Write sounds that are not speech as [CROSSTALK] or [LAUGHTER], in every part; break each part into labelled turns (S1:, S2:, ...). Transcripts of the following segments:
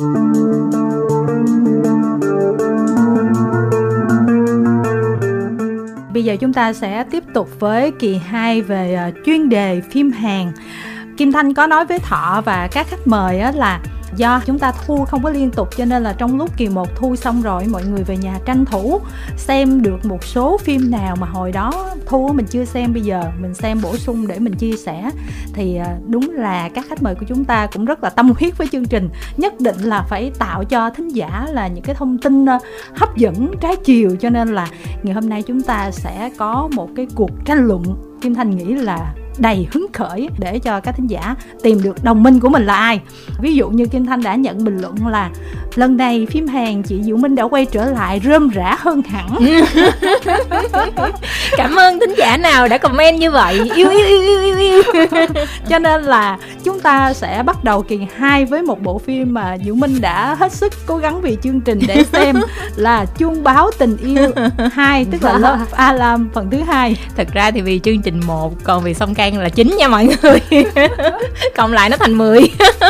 S1: Bây giờ chúng ta sẽ tiếp tục với kỳ 2 về ờ, chuyên đề phim Hàn. Kim Thanh có nói với Thọ và các khách mời là do chúng ta thu không có liên tục, cho nên là trong lúc kỳ một thu xong rồi, mọi người về nhà tranh thủ xem được một số phim nào mà hồi đó thu mình chưa xem. Bây giờ mình xem bổ sung để mình chia sẻ. Thì à, đúng là các khách mời của chúng ta cũng rất là tâm huyết với chương trình. Nhất định là phải tạo cho thính giả là những cái thông tin à, hấp dẫn trái chiều. Cho nên là ngày hôm nay chúng ta sẽ có một cái cuộc tranh luận. Kim Thanh nghĩ là đầy hứng khởi để cho các thính giả tìm được đồng minh của mình là ai. Ví dụ như kim thanh đã nhận bình luận là lần này phim hàn chị diệu minh đã quay trở lại rơm rã hơn hẳn. [LAUGHS]
S2: Cảm ơn thính giả nào đã comment như vậy. Yêu yêu yêu yêu yêu, yêu. [LAUGHS]
S1: cho nên là chúng ta sẽ bắt đầu kỳ 2 với một bộ phim mà diệu minh đã hết sức cố gắng vì chương trình để [LAUGHS] xem là chuông báo tình yêu hai tức là Love Alarm phần thứ hai.
S2: Thật ra thì vì chương trình một còn vì song can là chín nha mọi người. [LAUGHS] Cộng lại nó thành 10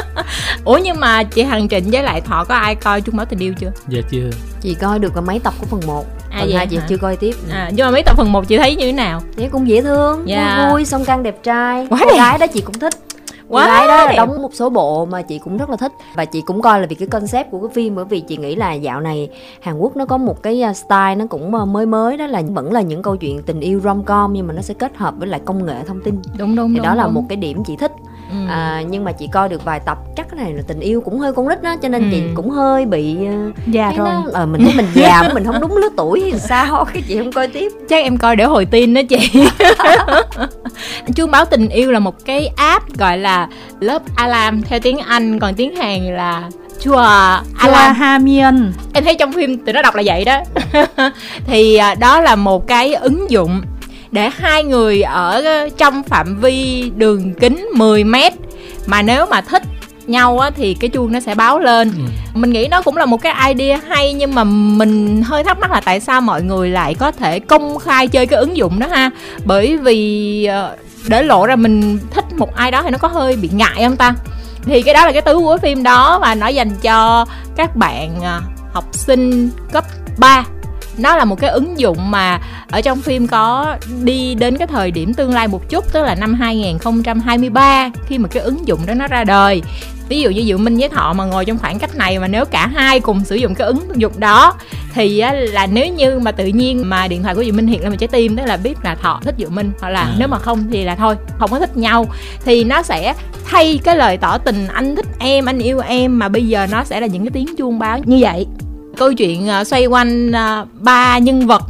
S2: [LAUGHS] ủa nhưng mà chị hằng trịnh với lại thọ có ai coi chung báo tình yêu chưa?
S3: Dạ chưa.
S4: Chị coi được mấy tập của phần 1 à, phần hai chị hả? chưa coi tiếp.
S2: À, nhưng mà mấy tập phần 1 chị thấy như thế nào?
S4: Chị cũng dễ thương dạ. vui vui song căng đẹp trai.
S2: Quá
S4: cô đẹp. gái đó chị cũng thích Quá gái đó đóng một số bộ mà chị cũng rất là thích. Và chị cũng coi là vì cái concept của cái phim bởi vì chị nghĩ là dạo này Hàn Quốc nó có một cái à, style nó cũng à, mới mới đó là vẫn là những câu chuyện tình yêu rom com nhưng mà nó sẽ kết hợp với lại công nghệ thông tin.
S2: Đúng đúng
S4: thì
S2: đúng,
S4: đó
S2: đúng.
S4: là một cái điểm chị thích ừ. à, nhưng mà chị coi được vài tập chắc cái này là tình yêu cũng hơi con nít đó cho nên ừ. chị cũng hơi bị uh,
S1: già rồi
S4: nó, ờ, mình thấy mình già [LAUGHS] mình không đúng lứa tuổi thì sao? [LAUGHS] Cái chị không coi tiếp.
S2: Chắc em coi để hồi tin đó chị. [LAUGHS] Chuông báo tình yêu là một cái app gọi là lớp alarm. Theo tiếng anh còn tiếng hàn là chùa
S1: Alan Hamian
S2: em thấy trong phim thì nó đọc là vậy đó. Thì à, đó là một cái ứng dụng để hai người ở trong phạm vi đường kính 10 mét. Mà nếu mà thích nhau á thì cái chuông nó sẽ báo lên. Ừ. mình nghĩ nó cũng là một cái idea hay nhưng mà mình hơi thắc mắc là tại sao mọi người lại có thể công khai chơi cái ứng dụng đó ha? Bởi vì ờ, để lộ ra mình thích một ai đó thì nó có hơi bị ngại không ta? Thì cái đó là cái tứ của phim đó và nó dành cho các bạn ờ, học sinh cấp 3 nó là một cái ứng dụng mà ở trong phim có đi đến cái thời điểm tương lai một chút tức là năm 2023 khi mà cái ứng dụng đó nó ra đời ví dụ như Diệu Minh với Thọ mà ngồi trong khoảng cách này mà nếu cả hai cùng sử dụng cái ứng dụng đó thì á, là nếu như mà tự nhiên mà điện thoại của Diệu Minh hiện lên một trái tim tức là biết là Thọ thích Diệu Minh hoặc là à. nếu mà không thì là thôi không có thích nhau thì nó sẽ thay cái lời tỏ tình anh thích em anh yêu em mà bây giờ nó sẽ là những cái tiếng chuông báo như vậy câu chuyện uh, xoay quanh uh, ba nhân vật.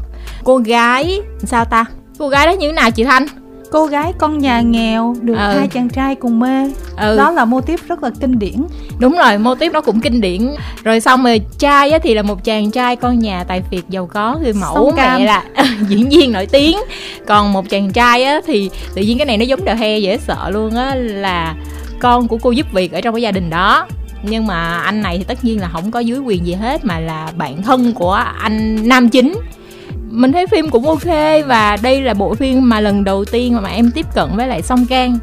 S2: Cô gái sao ta? Cô gái đó như thế nào chị thanh?
S1: Cô gái con nhà nghèo được ừ. hai chàng trai cùng mê. Ừ. đó là mô tiếp rất là kinh điển.
S2: Đúng rồi mô tiếp nó cũng kinh điển. Rồi xong rồi trai á, thì là một chàng trai con nhà tài phiệt giàu có người mẫu mẹ là [LAUGHS] diễn viên nổi tiếng. Còn một chàng trai á, thì tự nhiên cái này nó giống đờ he dễ sợ luôn á là con của cô giúp việc ở trong cái gia đình đó nhưng mà anh này thì tất nhiên là không có dưới quyền gì hết, mà là bạn thân của anh nam chính. Mình thấy phim cũng ok và đây là bộ phim mà lần đầu tiên mà em tiếp cận với lại song can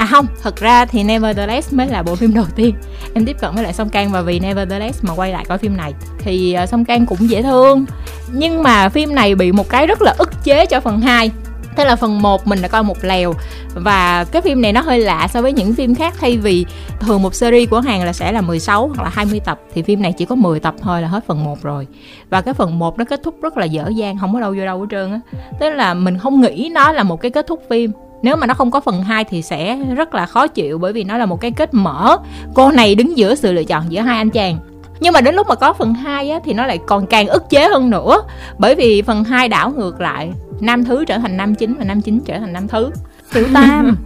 S2: à không, thật ra thì Nevertheless mới là bộ phim đầu tiên em tiếp cận với lại song can và vì Nevertheless mà quay lại coi phim này. Thì à, song can cũng dễ thương, nhưng mà phim này bị một cái rất là ức chế cho phần 2 Thế là phần 1 mình đã coi một lèo. Và cái phim này nó hơi lạ so với những phim khác, Thay vì thường một series của Hàn là sẽ là 16 hoặc là 20 tập, Thì phim này chỉ có 10 tập thôi là hết phần 1 rồi. Và cái phần 1 nó kết thúc rất là dở dang, Không có đâu vô đâu hết trơn á. Tức là mình không nghĩ nó là một cái kết thúc phim. Nếu mà nó không có phần 2 thì sẽ rất là khó chịu, bởi vì nó là một cái kết mở. Cô này đứng giữa sự lựa chọn giữa hai anh chàng nhưng mà đến lúc mà có phần 2 á thì nó lại còn càng ức chế hơn nữa. Bởi vì phần 2 đảo ngược lại. Nam thứ trở thành nam chính và nam chính trở thành nam thứ.
S1: Tiểu tam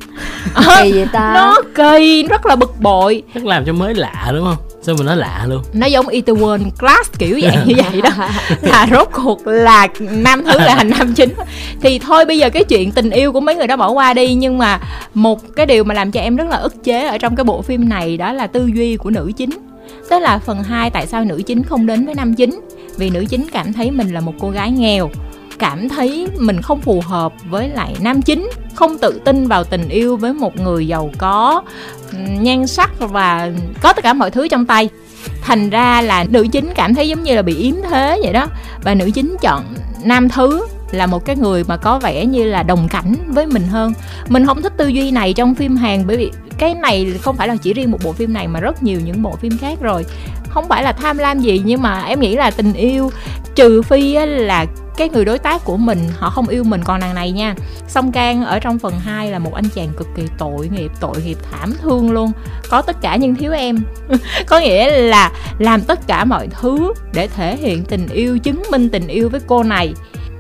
S4: à, kỳ vậy ta?
S2: nó kỳ rất là bực bội.
S3: Chắc làm cho mới lạ đúng không? Sao mà nó lạ luôn?
S2: Nó giống Itaewon Class kiểu dạng [LAUGHS] như vậy đó. Là rốt cuộc là nam thứ là thành nam chính. Thì thôi bây giờ cái chuyện tình yêu của mấy người đó bỏ qua đi. Nhưng mà một cái điều mà làm cho em rất là ức chế ở trong cái bộ phim này đó là tư duy của nữ chính tức là phần 2 tại sao nữ chính không đến với nam chính. Vì nữ chính cảm thấy mình là một cô gái nghèo, cảm thấy mình không phù hợp với lại nam chính, không tự tin vào tình yêu với một người giàu có, nhan sắc và có tất cả mọi thứ trong tay. Thành ra là nữ chính cảm thấy giống như là bị yếm thế vậy đó. Và nữ chính chọn nam thứ, là một cái người mà có vẻ như là đồng cảnh với mình hơn. Mình không thích tư duy này trong phim hàn bởi vì cái này không phải là chỉ riêng một bộ phim này mà rất nhiều những bộ phim khác rồi. Không phải là tham lam gì, nhưng mà em nghĩ là tình yêu, trừ phi là cái người đối tác của mình, họ không yêu mình còn nàng này nha. Song can ở trong phần 2 là một anh chàng cực kỳ tội nghiệp tội nghiệp thảm thương luôn. Có tất cả nhưng thiếu em. [LAUGHS] Có nghĩa là làm tất cả mọi thứ để thể hiện tình yêu, chứng minh tình yêu với cô này.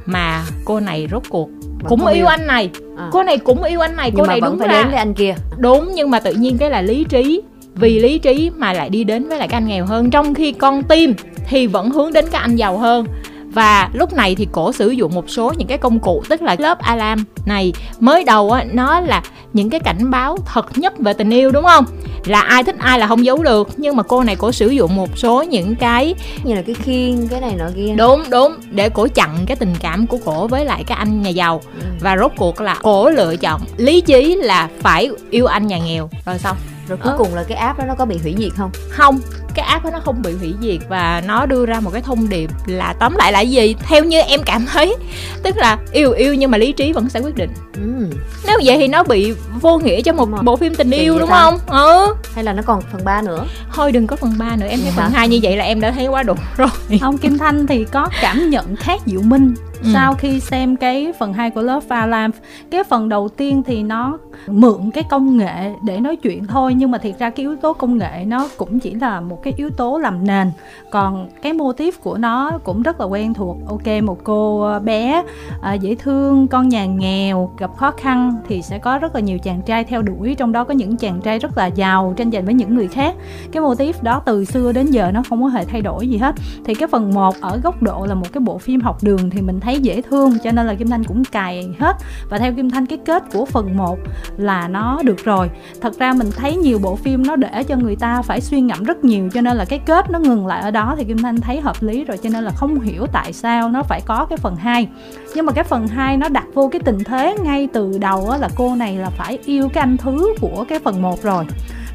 S2: Mà cô này rốt cuộc
S4: vẫn
S2: cũng yêu
S4: yêu.
S2: anh này.
S4: À.
S2: cô này cũng yêu anh này
S4: nhưng
S2: cô
S4: mà
S2: này
S4: vẫn
S2: đúng
S4: phải
S2: ra
S4: đến với anh kia.
S2: Đúng nhưng mà tự nhiên cái là lý trí. Vì lý trí mà lại đi đến với lại cái anh nghèo hơn. Trong khi con tim thì vẫn hướng đến cái anh giàu hơn và lúc này thì cổ sử dụng một số những cái công cụ tức là lớp alarm này. Mới đầu á nó là những cái cảnh báo thật nhất về tình yêu đúng không? Là ai thích ai là không giấu được. Nhưng mà cô này cổ sử dụng một số những cái
S4: như là cái khiên cái này nọ kia.
S2: Đúng đúng. Để cổ chặn cái tình cảm của cổ với lại cái anh nhà giàu.
S4: Ừ.
S2: và rốt cuộc là cổ lựa chọn lý trí là phải yêu anh nhà nghèo. Rồi xong
S4: rồi cuối
S2: Ờ.
S4: cùng là cái app đó nó có bị hủy diệt không?
S2: Không cái app đó nó không bị hủy diệt và nó đưa ra một cái thông điệp là tóm lại là gì? Theo như em cảm thấy tức là yêu yêu nhưng mà lý trí vẫn sẽ quyết định.
S4: Ừ.
S2: nếu vậy thì nó bị vô nghĩa cho một bộ phim tình yêu đúng
S4: ta?
S2: không? Ừ.
S4: Hay là nó còn phần 3 nữa?
S2: Thôi đừng có phần 3 nữa em thấy
S4: Dạ.
S2: phần 2 như vậy là em đã thấy quá đủ rồi.
S1: Ông Kim Thanh thì có cảm nhận khác Diệu Minh
S2: Ừ.
S1: sau khi xem cái phần 2 của Love Alarm cái phần đầu tiên thì nó mượn cái công nghệ để nói chuyện thôi nhưng mà thiệt ra cái yếu tố công nghệ nó cũng chỉ là một cái yếu tố làm nền. Còn cái mô típ của nó cũng rất là quen thuộc. Ok một cô ờ, bé à, dễ thương con nhà nghèo gặp khó khăn thì sẽ có rất là nhiều chàng trai theo đuổi trong đó có những chàng trai rất là giàu tranh giành với những người khác. Cái mô típ đó từ xưa đến giờ nó không có hề thay đổi gì hết. Thì cái phần 1 ở góc độ là một cái bộ phim học đường thì mình thấy dễ thương, cho nên là Kim Thanh cũng cài hết. Và theo Kim Thanh, cái kết của phần 1 là nó được rồi. Thật ra mình thấy nhiều bộ phim nó để cho người ta phải suy ngẫm rất nhiều, cho nên là cái kết nó ngừng lại ở đó thì Kim Thanh thấy hợp lý rồi, cho nên là không hiểu tại sao nó phải có cái phần 2 nhưng mà cái phần 2 nó đặt vô cái tình thế ngay từ đầu là cô này là phải yêu cái anh thứ của cái phần 1 rồi.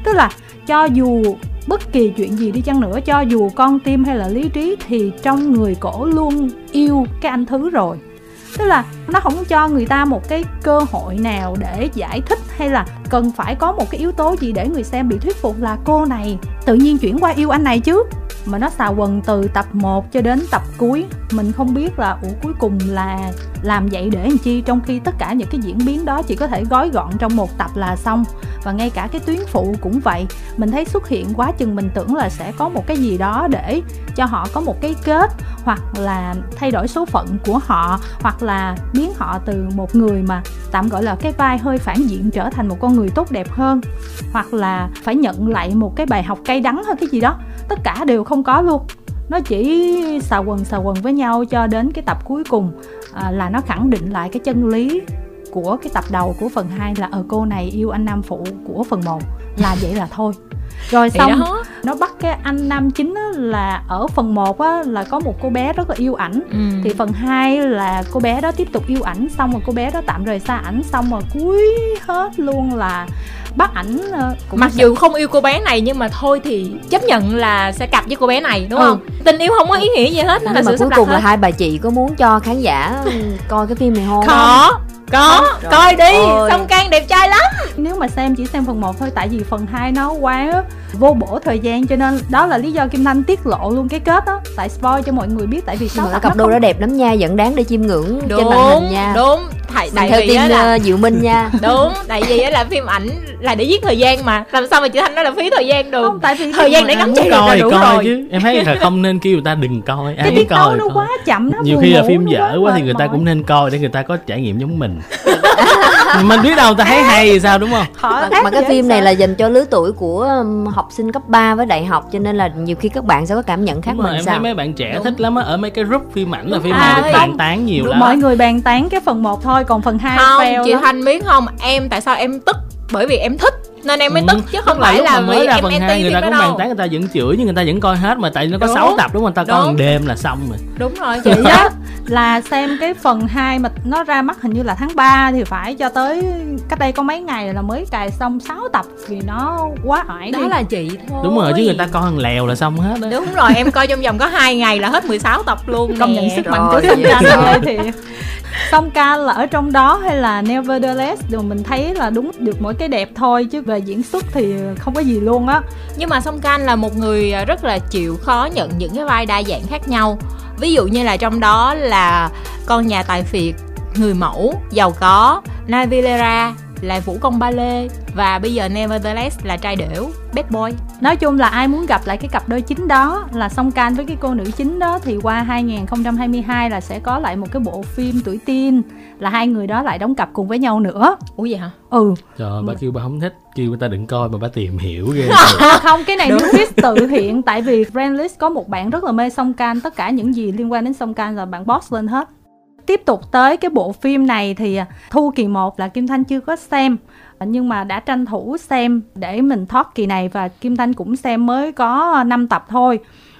S1: Tức là cho dù bất kỳ chuyện gì đi chăng nữa, cho dù con tim hay là lý trí thì trong người cổ luôn yêu cái anh thứ rồi. Tức là nó không cho người ta một cái cơ hội nào để giải thích hay là cần phải có một cái yếu tố gì để người xem bị thuyết phục là cô này tự nhiên chuyển qua yêu anh này chứ mà nó xà quần từ tập 1 cho đến tập cuối. Mình không biết là, ủa, cuối cùng là làm vậy để làm chi, trong khi tất cả những cái diễn biến đó chỉ có thể gói gọn trong một tập là xong. Và ngay cả cái tuyến phụ cũng vậy. Mình thấy xuất hiện quá chừng mình tưởng là sẽ có một cái gì đó để cho họ có một cái kết, hoặc là thay đổi số phận của họ, hoặc là biến họ từ một người mà tạm gọi là cái vai hơi phản diện trở thành một con người tốt đẹp hơn. Hoặc là phải nhận lại một cái bài học cay đắng hay cái gì đó tất cả đều không có luôn. Nó chỉ xà quần xà quần với nhau cho đến cái tập cuối cùng à, là nó khẳng định lại cái chân lý của cái tập đầu của phần 2 là ở cô này yêu anh nam phụ của phần 1 là [LAUGHS] vậy là thôi. Rồi xong nó bắt cái anh nam chính á, là ở phần 1 á, là có một cô bé rất là yêu ảnh.
S2: Ừ.
S1: thì phần 2 là cô bé đó tiếp tục yêu ảnh xong rồi cô bé đó tạm rời xa ảnh xong rồi cuối hết luôn là bắt ảnh ờ, cũng
S2: mặc dù không yêu cô bé này nhưng mà thôi thì chấp nhận là sẽ cặp với cô bé này đúng
S1: Ừ.
S2: không tình yêu không có ý nghĩa gì hết nó là sự
S4: cuối cùng là
S2: hết
S4: hai bà chị có muốn cho khán giả coi cái phim này không
S2: có có
S4: Rồi.
S2: coi đi
S4: Ôi.
S2: song can đẹp trai lắm
S1: mà xem chỉ xem phần 1 thôi tại vì phần 2 nó quá vô bổ thời gian cho nên đó là lý do Kim Thanh tiết lộ luôn cái kết đó. Tại spoil cho mọi người biết tại vì
S4: cái cặp đôi
S1: không
S4: đó đẹp lắm nha vẫn đáng để chiêm ngưỡng trên màn
S2: đúng
S4: hình nha.
S2: đúng.
S4: Mình
S2: tại
S4: theo
S2: vì á là
S4: ờ, Diệu Minh nha. [LAUGHS]
S2: Đúng tại vì á là phim ảnh là để giết thời gian mà. Làm sao mà chị thanh nói là phí thời gian được?
S1: Không tại vì
S2: thời gian để ngắm là
S3: coi
S2: đủ
S3: coi
S2: rồi.
S3: chứ. Em thấy là không nên kêu người ta đừng coi. Ai
S1: tấu
S3: coi
S1: nó
S3: coi.
S1: quá chậm nó
S3: nhiều khi là phim dở quá thì người ta cũng nên coi để người ta có trải nghiệm giống mình mình biết đâu ta thấy hay thì sao đúng không?
S4: Mà, mà cái phim này là dành cho lứa tuổi của học sinh cấp 3 với đại học cho nên là nhiều khi các bạn sẽ có cảm nhận khác
S3: Đúng
S4: mình
S3: em thấy
S4: sao
S3: mấy bạn trẻ
S2: Đúng.
S3: thích lắm á ở mấy cái group phim ảnh là phim
S1: À,
S3: này được bàn tán nhiều lắm.
S1: mọi người bàn tán cái phần 1 thôi còn phần 2
S2: không
S1: fail
S2: chị
S1: lắm.
S2: thanh biết không? Em tại sao em tức? Bởi vì em thích nên em mới
S3: Ừ,
S2: tức chứ không
S3: là
S2: phải là
S3: mới
S2: vì
S3: ra phần hai người ta cũng bàn tán người ta vẫn chửi nhưng người ta vẫn coi hết mà tại nó có
S2: Đúng.
S3: 6 tập đúng không? Người ta coi đêm là xong rồi.
S2: Đúng rồi
S1: chị á là xem cái phần 2 mà nó ra mắt hình như là tháng 3 thì phải cho tới cách đây có mấy ngày là mới cài xong 6 tập vì nó quá đi
S2: đó là chị thôi.
S3: Đúng rồi chứ người ta coi thằng lèo là xong hết đó.
S2: Đúng rồi em coi trong vòng có hai ngày là hết 16 tập luôn
S1: công nhận sức mạnh của can
S4: sao?
S1: ơi thì song can là ở trong đó hay là nevertheless đều mình thấy là đúng được mỗi cái đẹp thôi chứ về diễn xuất thì không có gì luôn á.
S2: Nhưng mà song can là một người rất là chịu khó nhận những cái vai đa dạng khác nhau. Ví dụ như là trong đó là con nhà tài phiệt người mẫu giàu có Navilera là vũ công ba lê và bây giờ Nevertheless là trai đểu bad boy.
S1: Nói chung là ai muốn gặp lại cái cặp đôi chính đó là song can với cái cô nữ chính đó thì qua 2022 là sẽ có lại một cái bộ phim tuổi teen là hai người đó lại đóng cặp cùng với nhau nữa.
S2: Ủa vậy hả?
S1: Ừ.
S3: Trời bà kêu bà không thích kêu người ta đừng coi mà bà tìm hiểu ghê. [LAUGHS]
S1: Không cái này Netflix tự hiện tại vì Friendlist có một bạn rất là mê song can tất cả những gì liên quan đến song can là bạn boss lên hết. Tiếp tục tới cái bộ phim này thì thu kỳ 1 là Kim Thanh chưa có xem nhưng mà đã tranh thủ xem để mình thoát kỳ này và Kim Thanh cũng xem mới có 5 tập thôi.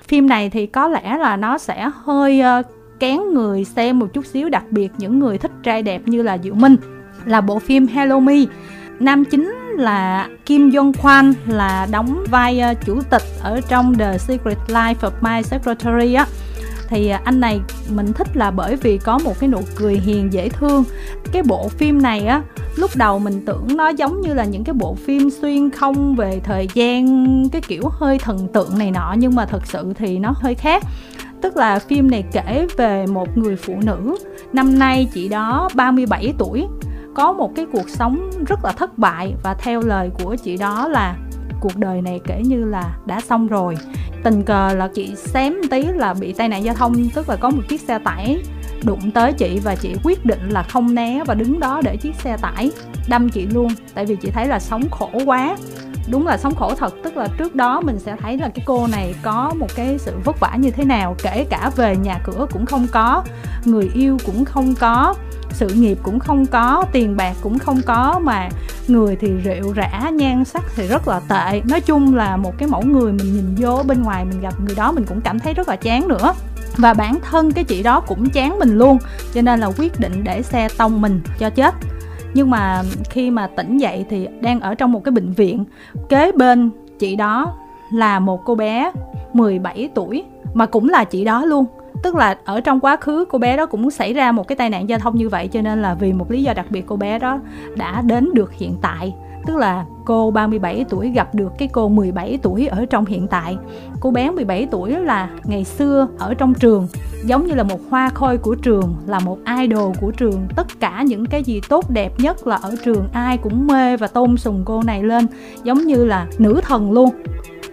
S1: Phim này thì có lẽ là nó sẽ hơi ờ, kén người xem một chút xíu, đặc biệt những người thích trai đẹp như là Diệu Minh, là bộ phim Hello Me. Nam chính là Kim Jong Kwan, là đóng vai ờ, chủ tịch ở trong The Secret Life of My Secretary á. Thì ờ, anh này mình thích là bởi vì có một cái nụ cười hiền dễ thương. Cái bộ phim này á, lúc đầu mình tưởng nó giống như là những cái bộ phim xuyên không về thời gian, cái kiểu hơi thần tượng này nọ, nhưng mà thật sự thì nó hơi khác tức là phim này kể về một người phụ nữ. Năm nay chị đó 37 tuổi. Có một cái cuộc sống rất là thất bại và theo lời của chị đó là cuộc đời này kể như là đã xong rồi. Tình cờ là chị xém tí là bị tai nạn giao thông, tức là có một chiếc xe tải đụng tới chị và chị quyết định là không né và đứng đó để chiếc xe tải đâm chị luôn. Tại vì chị thấy là sống khổ quá đúng là sống khổ thật, tức là trước đó mình sẽ thấy là cái cô này có một cái sự vất vả như thế nào, kể cả về nhà cửa cũng không có, người yêu cũng không có, sự nghiệp cũng không có, tiền bạc cũng không có, mà người thì rượu rã, nhan sắc thì rất là tệ. Nói chung là một cái mẫu người mình nhìn vô bên ngoài mình gặp người đó mình cũng cảm thấy rất là chán nữa. Và bản thân cái chị đó cũng chán mình luôn, cho nên là quyết định để xe tông mình cho chết nhưng mà khi mà tỉnh dậy thì đang ở trong một cái bệnh viện. Kế bên chị đó là một cô bé 17 tuổi, mà cũng là chị đó luôn. Tức là ở trong quá khứ cô bé đó cũng xảy ra một cái tai nạn giao thông như vậy, cho nên là vì một lý do đặc biệt cô bé đó đã đến được hiện tại tức là cô 37 tuổi gặp được cái cô 17 tuổi ở trong hiện tại. Cô bé 17 tuổi là ngày xưa ở trong trường, giống như là một hoa khôi của trường, là một idol của trường. Tất cả những cái gì tốt đẹp nhất là ở trường ai cũng mê và tôn sùng cô này lên, giống như là nữ thần luôn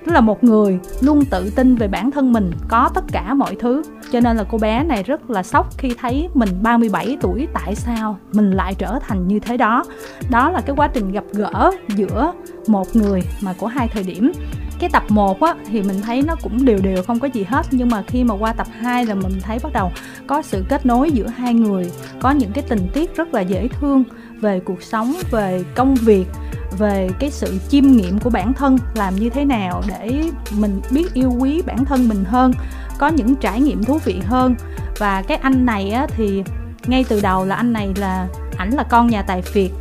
S1: tức là một người luôn tự tin về bản thân mình, có tất cả mọi thứ. Cho nên là cô bé này rất là sốc khi thấy mình 37 tuổi, tại sao mình lại trở thành như thế đó? Đó là cái quá trình gặp gỡ giữa một người mà của hai thời điểm. Cái tập 1 á, thì mình thấy nó cũng đều đều, không có gì hết. Nhưng mà khi mà qua tập 2 là mình thấy bắt đầu có sự kết nối giữa hai người, có những cái tình tiết rất là dễ thương về cuộc sống, về công việc về cái sự chiêm nghiệm của bản thân làm như thế nào để mình biết yêu quý bản thân mình hơn, có những trải nghiệm thú vị hơn. Và cái anh này á, thì ngay từ đầu là anh này là, ảnh là con nhà tài phiệt,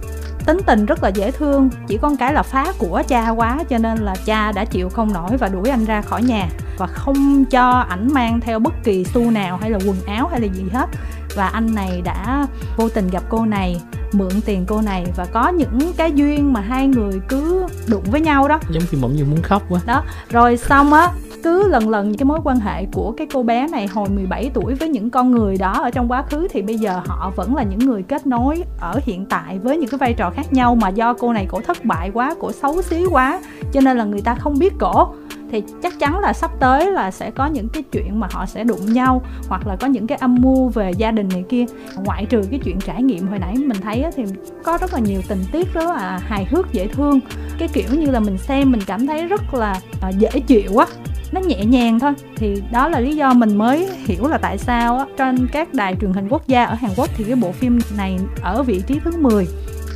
S1: tính tình rất là dễ thương, chỉ con cái là phá của cha quá cho nên là cha đã chịu không nổi và đuổi anh ra khỏi nhà và không cho ảnh mang theo bất kỳ xu nào hay là quần áo hay là gì hết. Và anh này đã vô tình gặp cô này mượn tiền cô này và có những cái duyên mà hai người cứ đụng với nhau đó.
S3: Giống khi bỗng như muốn khóc quá.
S1: Đó rồi xong á cứ lần lần những cái mối quan hệ của cái cô bé này hồi 17 tuổi với những con người đó ở trong quá khứ thì bây giờ họ vẫn là những người kết nối ở hiện tại với những cái vai trò khác nhau mà do cô này cổ thất bại quá cổ xấu xí quá cho nên là người ta không biết cổ thì chắc chắn là sắp tới là sẽ có những cái chuyện mà họ sẽ đụng nhau, hoặc là có những cái âm mưu về gia đình này kia. Ngoại trừ cái chuyện trải nghiệm hồi nãy mình thấy thì có rất là nhiều tình tiết rất là hài hước, dễ thương. Cái kiểu như là mình xem mình cảm thấy rất là à, dễ chịu á, nó nhẹ nhàng thôi. Thì đó là lý do mình mới hiểu là tại sao á. Trên các đài truyền hình quốc gia ở Hàn Quốc thì cái bộ phim này ở vị trí thứ 10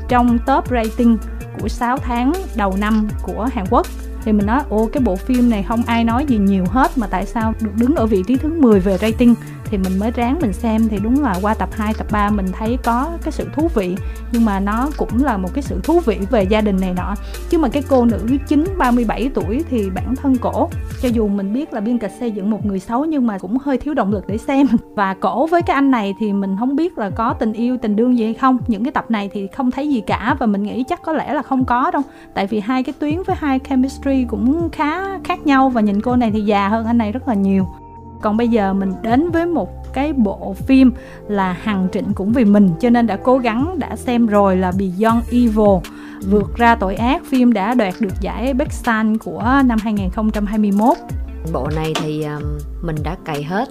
S1: trong top rating của 6 tháng đầu năm của Hàn Quốc thì mình nói ô cái bộ phim này không ai nói gì nhiều hết, mà tại sao được đứng ở vị trí thứ 10 về rating? Thì mình mới ráng mình xem thì đúng là qua tập 2, tập 3 mình thấy có cái sự thú vị. Nhưng mà nó cũng là một cái sự thú vị về gia đình này nọ. Chứ mà cái cô nữ chính 37 tuổi thì bản thân cổ cho dù mình biết là biên kịch xây dựng một người xấu nhưng mà cũng hơi thiếu động lực để xem. [LAUGHS] Và cổ với cái anh này thì mình không biết là có tình yêu tình đương gì hay không. Những cái tập này thì không thấy gì cả và mình nghĩ chắc có lẽ là không có đâu. Tại vì hai cái tuyến với hai chemistry cũng khá khác nhau và nhìn cô này thì già hơn anh này rất là nhiều còn bây giờ mình đến với một cái bộ phim là Hằng Trịnh cũng vì mình, cho nên đã cố gắng, đã xem rồi là Beyond Evil, vượt ra tội ác. Phim đã đoạt được giải Beksan của năm 2021
S4: bộ này thì ờ, mình đã cày hết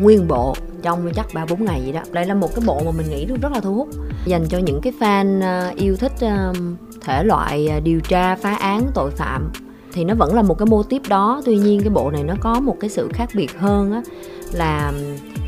S4: nguyên bộ trong chắc ba bốn ngày vậy đó. Đây là một cái bộ mà mình nghĩ rất là thu hút, dành cho những cái fan ờ, yêu thích ờ, thể loại điều tra phá án tội phạm thì nó vẫn là một cái mô tiếp đó. Tuy nhiên cái bộ này nó có một cái sự khác biệt hơn á, là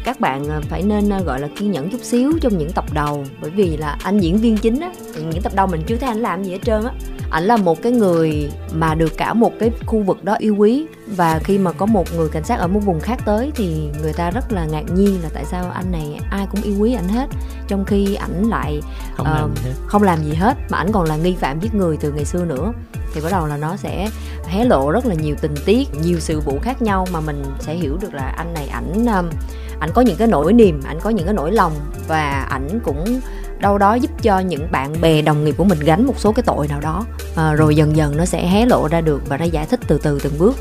S4: các bạn à, phải nên à, gọi là kiên nhẫn chút xíu trong những tập đầu. Bởi vì là anh diễn viên chính á những tập đầu mình chưa thấy anh làm gì hết trơn á. Ảnh là một cái người mà được cả một cái khu vực đó yêu quý. Và khi mà có một người cảnh sát ở một vùng khác tới thì người ta rất là ngạc nhiên là tại sao anh này ai cũng yêu quý ảnh hết. Trong khi ảnh lại
S3: không, uh, làm gì hết.
S4: không làm gì hết mà ảnh còn là nghi phạm giết người từ ngày xưa nữa. Thì bắt đầu là nó sẽ hé lộ rất là nhiều tình tiết nhiều sự vụ khác nhau mà mình sẽ hiểu được là anh này ảnh ảnh có những cái nỗi niềm ảnh có những cái nỗi lòng và ảnh cũng đâu đó giúp cho những bạn bè đồng nghiệp của mình gánh một số cái tội nào đó. À, rồi dần dần nó sẽ hé lộ ra được và nó giải thích từ từ từng bước.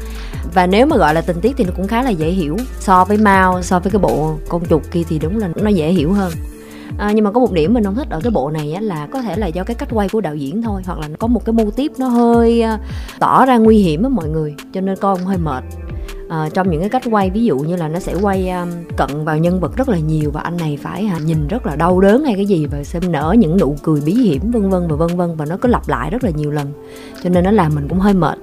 S4: Và nếu mà gọi là tình tiết thì nó cũng khá là dễ hiểu. So với Mao so với cái bộ con chuột kia thì đúng là nó dễ hiểu hơn. À, nhưng mà có một điểm mình không thích ở cái bộ này á, là có thể là do cái cách quay của đạo diễn thôi hoặc là có một cái mô tiếp nó hơi ờ, tỏ ra nguy hiểm á mọi người cho nên con hơi mệt à, trong những cái cách quay ví dụ như là nó sẽ quay um, cận vào nhân vật rất là nhiều và anh này phải à, nhìn rất là đau đớn hay cái gì và xem nở những nụ cười bí hiểm vân vân và vân vân và nó cứ lặp lại rất là nhiều lần. Cho nên nó làm mình cũng hơi mệt.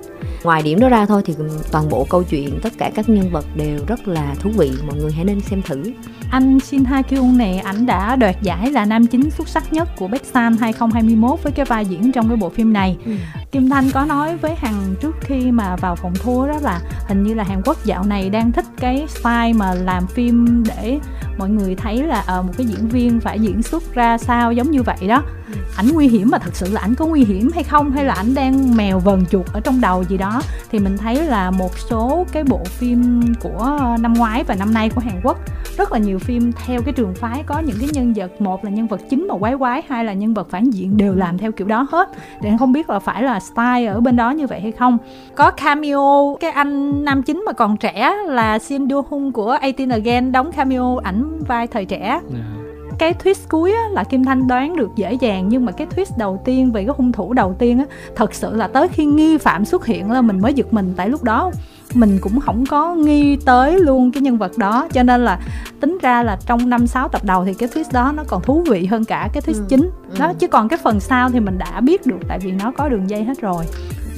S4: Ngoài điểm đó ra thôi thì toàn bộ câu chuyện tất cả các nhân vật đều rất là thú vị mọi người hãy nên xem thử
S1: anh Shin Ha Kyung này ảnh đã đoạt giải là nam chính xuất sắc nhất của Busan 2021 với cái vai diễn trong cái bộ phim này. Ừ. Kim Thanh có nói với Hằng trước khi mà vào phòng thua đó là hình như là Hàn Quốc dạo này đang thích cái style mà làm phim để mọi người thấy là uh, một cái diễn viên phải diễn xuất ra sao giống như vậy đó ảnh nguy hiểm mà thật sự là ảnh có nguy hiểm hay không? Hay là ảnh đang mèo vần chuột ở trong đầu gì đó? Thì mình thấy là một số cái bộ phim của năm ngoái và năm nay của Hàn Quốc, rất là nhiều phim theo cái trường phái có những cái nhân vật, một là nhân vật chính mà quái quái, hai là nhân vật phản diện đều làm theo kiểu đó hết. Để không biết là phải là style ở bên đó như vậy hay không? Có cameo cái anh nam chính mà còn trẻ là Shin Do Hun của 18 Again, đóng cameo ảnh vai thời trẻ. Yeah cái twist cuối á, là Kim Thanh đoán được dễ dàng nhưng mà cái twist đầu tiên về cái hung thủ đầu tiên á thật sự là tới khi nghi phạm xuất hiện là mình mới giật mình tại lúc đó mình cũng không có nghi tới luôn cái nhân vật đó cho nên là tính ra là trong năm sáu tập đầu thì cái twist đó nó còn thú vị hơn cả cái twist ừ. chính đó ừ. chứ còn cái phần sau thì mình đã biết được tại vì nó có đường dây hết rồi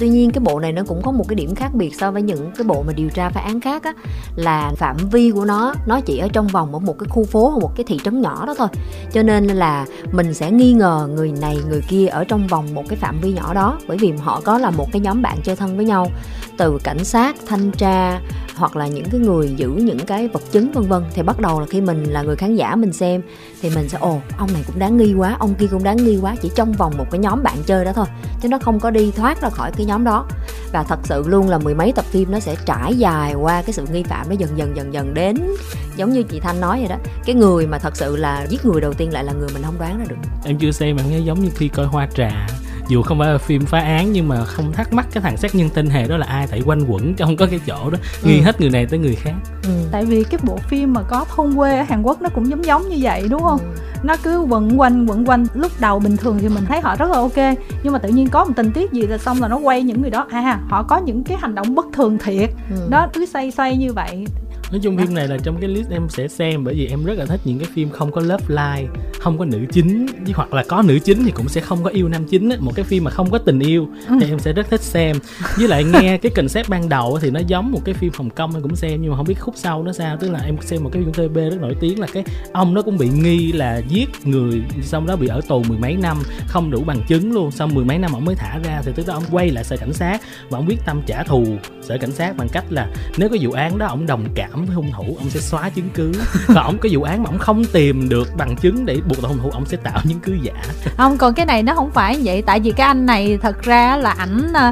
S4: tuy nhiên, cái bộ này nó cũng có một cái điểm khác biệt so với những cái bộ mà điều tra phá án khác á, là phạm vi của nó nó chỉ ở trong vòng ở một cái khu phố hoặc một cái thị trấn nhỏ đó thôi. Cho nên là mình sẽ nghi ngờ người này, người kia ở trong vòng một cái phạm vi nhỏ đó, bởi vì họ có là một cái nhóm bạn chơi thân với nhau, từ cảnh sát, thanh tra hoặc là những cái người giữ những cái vật chứng, vân vân. Thì bắt đầu là khi mình là người khán giả mình xem, thì mình sẽ, ồ, ông này cũng đáng nghi quá, ông kia cũng đáng nghi quá, chỉ trong vòng một cái nhóm bạn chơi đó thôi, chứ nó không có đi thoát ra khỏi cái nhóm đó. Và thật sự luôn là mười mấy tập phim nó sẽ trải dài qua cái sự nghi phạm nó dần dần dần dần đến giống như chị thanh nói vậy đó. Cái người mà thật sự là giết người đầu tiên lại là người mình không đoán ra được.
S3: Em chưa xem mà nghe giống như khi coi hoa trà dù không phải là phim phá án nhưng mà không thắc mắc cái thằng sát nhân tên hề đó là ai tại quanh quẩn trong có cái chỗ đó nghi ừ. hết người này tới người khác
S1: ừ. tại vì cái bộ phim mà có thôn quê ở hàn quốc nó cũng giống giống như vậy đúng không ừ. nó cứ quẩn quanh quẩn quanh lúc đầu bình thường thì mình thấy họ rất là ok nhưng mà tự nhiên có một tình tiết gì là xong là nó quay những người đó à họ có những cái hành động bất thường thiệt ừ. đó cứ xoay xoay như vậy
S3: nói chung phim này là trong cái list em sẽ xem bởi vì em rất là thích những cái phim không có love line không có nữ chính hoặc là có nữ chính thì cũng sẽ không có yêu nam chính ấy. một cái phim mà không có tình yêu ừ. thì em sẽ rất thích xem với lại nghe [LAUGHS] cái concept ban đầu thì nó giống một cái phim hồng kông em cũng xem nhưng mà không biết khúc sau nó sao tức là em xem một cái phim tb rất nổi tiếng là cái ông nó cũng bị nghi là giết người xong đó bị ở tù mười mấy năm không đủ bằng chứng luôn xong mười mấy năm ông mới thả ra thì tức là ông quay lại sở cảnh sát và ông quyết tâm trả thù sở cảnh sát bằng cách là nếu có vụ án đó ông đồng cảm với hung thủ ông sẽ xóa chứng cứ. Và ông có vụ án mà ông không tìm được bằng chứng để buộc tội hung thủ ông sẽ tạo những cứ giả.
S1: Không còn cái này nó không phải vậy. Tại vì cái anh này thật ra là ảnh ờ,